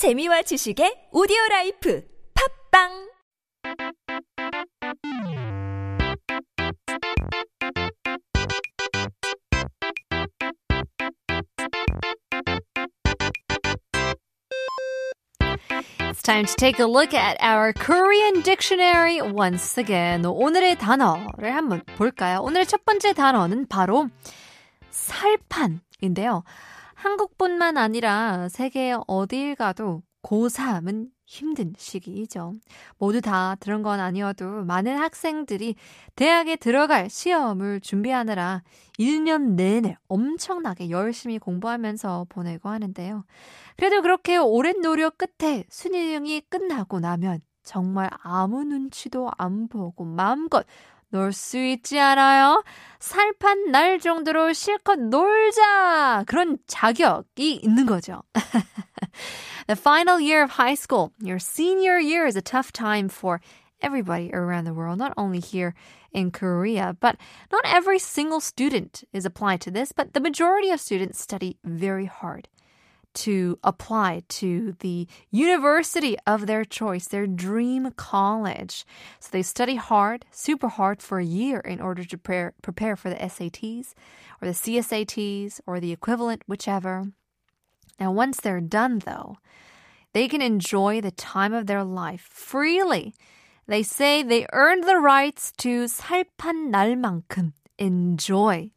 재미와 지식의 오디오 라이프 팝빵 It's time to take a look at our Korean dictionary once again. 오늘의 단어를 한번 볼까요? 오늘의 첫 번째 단어는 바로 살판인데요. 한국뿐만 아니라 세계 어딜 가도 고3은 힘든 시기이죠. 모두 다 들은 건 아니어도 많은 학생들이 대학에 들어갈 시험을 준비하느라 1년 내내 엄청나게 열심히 공부하면서 보내고 하는데요. 그래도 그렇게 오랜 노력 끝에 수능이 끝나고 나면 정말 아무 눈치도 안 보고 마음껏 놀 수 있지 않아요? 살판 날 정도로 실컷 놀자! 그런 자격이 있는 거죠. the final year of high school, your senior year is a tough time for everybody around the world, not only here in Korea, but not every single student is applied to this, but the majority of students study very hard to apply to the university of their choice, their dream college. So they study hard, super hard for a year in order to prepare, prepare for the SATs or the CSATs or the equivalent, whichever. Now, once they're done, though, they can enjoy the time of their life freely. They say they earned the rights to 살판 날만큼 enjoy.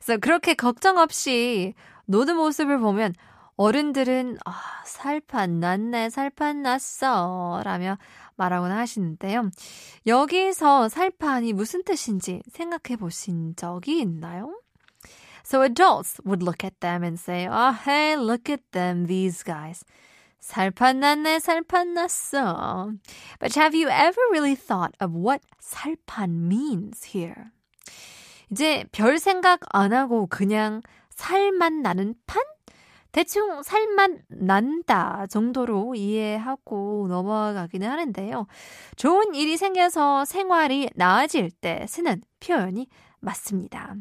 so 그렇게 걱정 없이 노는 모습을 보면 어른들은 아, 살판 났네, 살판 났어 라며 말하곤 하시는데요. 여기서 살판이 무슨 뜻인지 생각해 보신 적이 있나요? So adults would look at them and say, oh, hey, look at them, these guys. 살판 났네, 살판 났어. But have you ever really thought of what 살판 means here? 이제 별 생각 안 하고 그냥 살만 나는 판? 대충 살만 난다 정도로 이해하고 넘어가기는 하는데요. 좋은 일이 생겨서 생활이 나아질 때 쓰는 표현이 맞습니다.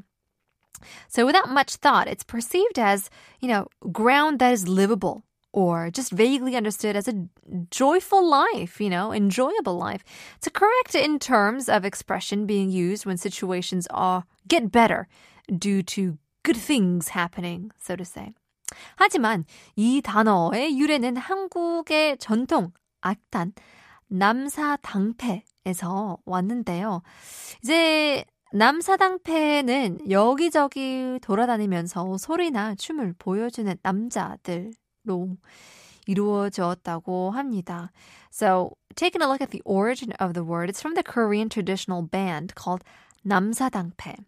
So without much thought, it's perceived as, you know, ground that is livable or just vaguely understood as a joyful life, you know, enjoyable life. It's correct in terms of expression being used when situations are get better due to good things happening, so to say. 하지만 이 단어의 유래는 한국의 전통 악단 남사당패에서 왔는데요. 이제 남사당패는 여기저기 돌아다니면서 소리나 춤을 보여주는 남자들 로 이루어졌다고 합니다. So, taking a look at the origin of the word, it's from the Korean traditional band called 남사당패.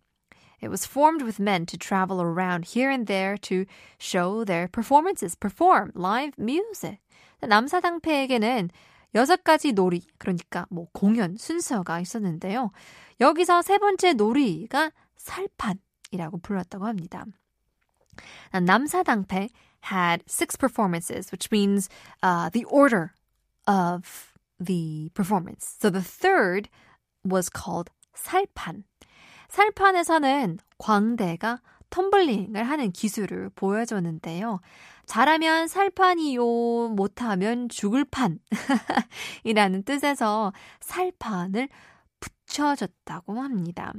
It was formed with men to travel around here and there to show their performances, perform live music. 남사당패에게는 여섯 가지 놀이, 그러니까 뭐 공연 순서가 있었는데요. 여기서 세 번째 놀이가 살판이라고 불렀다고 합니다. 남사당패 had six performances, which means uh, the order of the performance. So the third was called 살판. 살판에서는 광대가 텀블링을 하는 기술을 보여줬는데요. 잘하면 살판이요, 못하면 죽을 판. 이라는 뜻에서 살판을 붙여줬다고 합니다.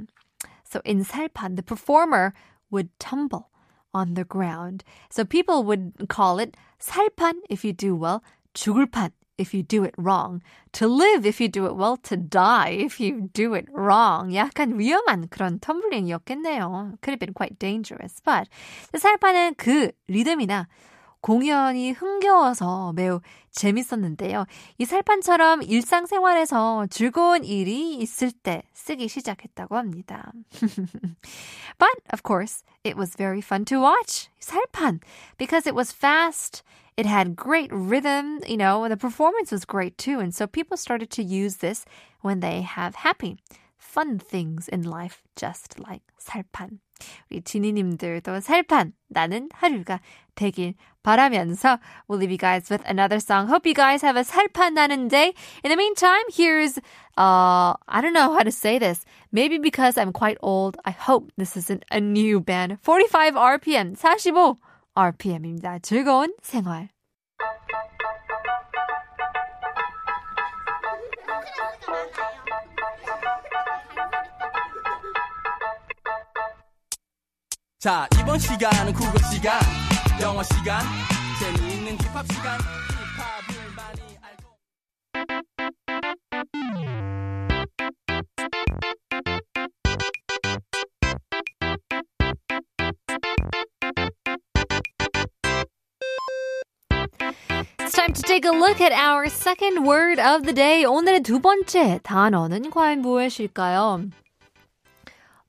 So in 살판, the performer would tumble on the ground. So people would call it 살판 if you do well, 죽을 판 if you do it wrong, to live if you do it well, to die if you do it wrong. 약간 위험한 그런 텀블링이었겠네요. Could have been quite dangerous. But 살파는 그 리듬이나 공연이 흥겨워서 매우 재밌었는데요. 이 살판처럼 일상생활에서 즐거운 일이 있을 때 쓰기 시작했다고 합니다. But of course, it was very fun to watch. 살판 because it was fast it had great rhythm, you know, the performance was great too. And so people started to use this when they have happy, fun things in life, just like 살판. 우리 지니님들도 살판 나는 하루가 되길 바라면서 we'll leave you guys with another song. Hope you guys have a 살판 나는 day. In the meantime, here's uh I don't know how to say this. Maybe because I'm quite old, I hope this isn't a new band. 45 RPM, 45 RPM입니다. 즐거운 생활. 자, 이번 시간은 국어 시간, 영어 시간, 재미있는 힙합 시간, 힙합을 많이 알고. To take a look at our second word of the day. 오늘의 두 번째 단어는 과연 무엇일까요?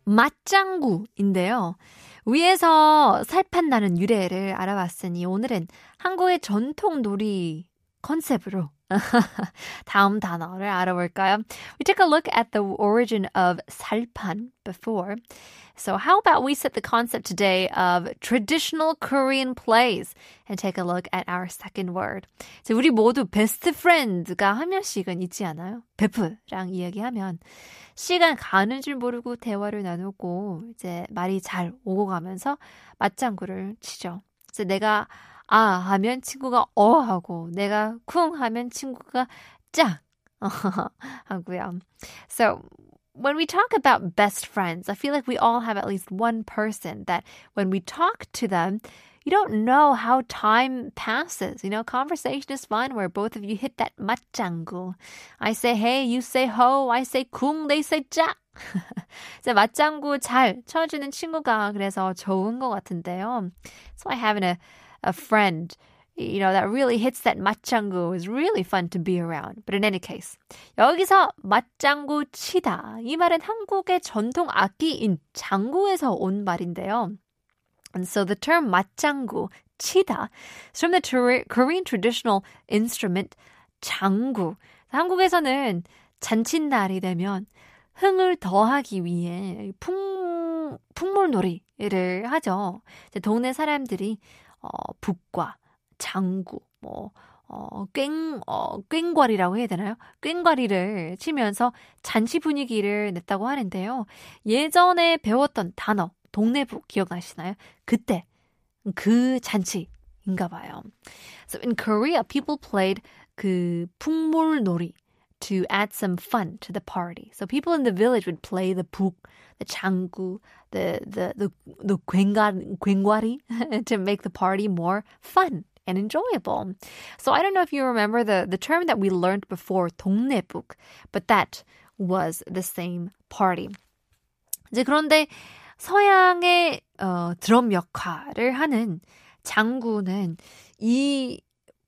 맞장구인데요. 위에서 살판 나는 유래를 알아봤으니 오늘은 한국의 전통 놀이 컨셉으로 다음 단어를 알아볼까요? We took a look at the origin of 살판 before. So how about we set the concept today of traditional Korean plays and take a look at our second word. 이제 우리 모두 best friend가 한 명씩은 있지 않아요? 베프랑 이야기하면 시간 가는 줄 모르고 대화를 나누고 이제 말이 잘 오고 가면서 맞장구를 치죠. 이제 내가 아 하면 친구가 어 하고 내가 쿵 하면 친구가 짜 하고요. So when we talk about best friends, I feel like we all have at least one person that when we talk to them, you don't know how time passes. You know, conversation is fun where both of you hit that 맞장구. I say hey, you say ho, I say 쿵, they say 짜. 이제 맞장구 잘 쳐주는 친구가 그래서 좋은 것 같은데요. So I having a, a friend you know, that really hits that 맞장구 is really fun to be around. But in any case, 여기서 맞장구 치다. 이 말은 한국의 전통 악기인 장구에서 온 말인데요. And so the term 맞장구, 치다, is from the Korean traditional instrument 장구. 한국에서는 잔칫날이 되면 흥을 더하기 위해 풍, 풍물놀이를 하죠. 동네 사람들이 어, 북과 장구, 뭐, 어, 꽹, 어, 꽹과리라고 해야 되나요? 꽹과리를 치면서 잔치 분위기를 냈다고 하는데요. 예전에 배웠던 단어, 동네북 기억나시나요? 그때, 그 잔치인가 봐요. So in Korea, people played 그 풍물놀이 to add some fun to the party. So people in the village would play the 북, the 장구, the the the the 꽹과, 꽹과리 to make the party more fun and enjoyable. So I don't know if you remember the, the term that we learned before, 동네북, but that was the same party. 이제 그런데 서양의 어, 드럼 역할을 하는 장구는 이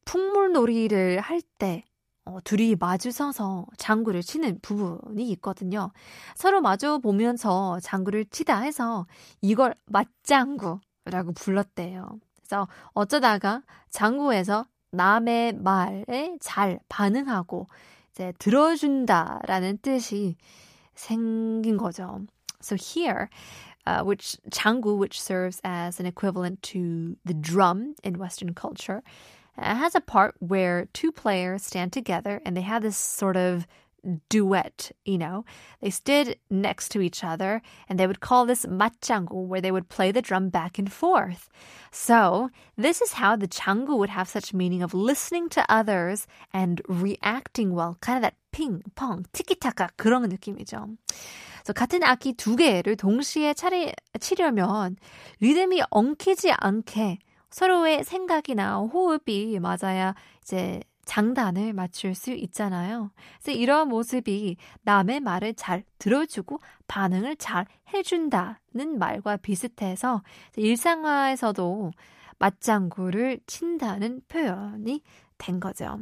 풍물놀이를 할 때 어, 둘이 마주서서 장구를 치는 부분이 있거든요. 서로 마주 보면서 장구를 치다 해서 이걸 맞장구라고 불렀대요. 그래서 어쩌다가 장구에서 남의 말에 잘 반응하고 이제 들어준다라는 뜻이 생긴 거죠. So here, uh, which 장구, which serves as an equivalent to the drum in Western culture, uh, has a part where two players stand together and they have this sort of duet, you know. They stood next to each other and they would call this 맞장구 where they would play the drum back and forth. So, this is how the 장구 would have such meaning of listening to others and reacting well. kind of that ping, pong, 티키타카 그런 느낌이죠. 그래서 같은 악기 두 개를 동시에 차리, 치려면 리듬이 엉키지 않게 서로의 생각이나 호흡이 맞아야 이제 장단을 맞출 수 있잖아요. 그래서 이런 모습이 남의 말을 잘 들어주고 반응을 잘 해준다는 말과 비슷해서 일상화에서도 맞장구를 친다는 표현이 된 거죠.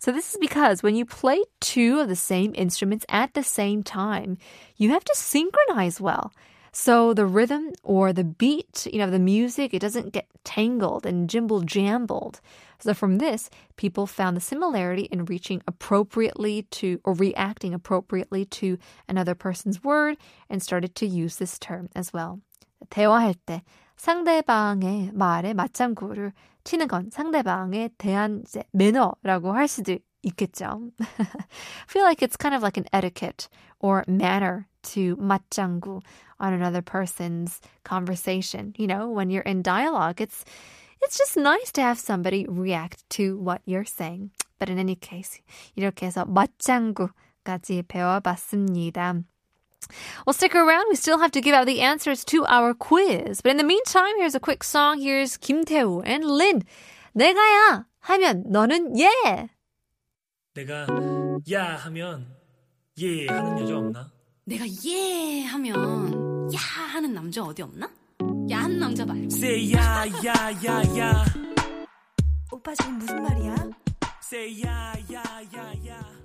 So this is because when you play two of the same instruments at the same time, you have to synchronize well. So the rhythm or the beat, you know, the music, it doesn't get tangled and jimble jambled. So from this, people found the similarity in reaching appropriately to or reacting appropriately to another person's word and started to use this term as well. 대화할 때 상대방의 말에 맞장구를 치는 건 상대방에 대한 이제 매너라고 할 수도 있겠죠. I feel like it's kind of like an etiquette or manner to 맞장구 on another person's conversation. You know, when you're in dialogue, it's it's just nice to have somebody react to what you're saying. But in any case, 이렇게 해서 맞장구까지 배워봤습니다. Well, stick around. We still have to give out the answers to our quiz. But in the meantime, here's a quick song. Here's Kim Tae-woo and Lin. 내가야 하면 너는 예. 내가 야 하면 예 하는 여자 없나? 내가 예 하면 야 하는 남자 어디 없나? 야한 남자 말고 Say 야 야 야 야 오빠 지금 무슨 말이야? Say 야 야 야 야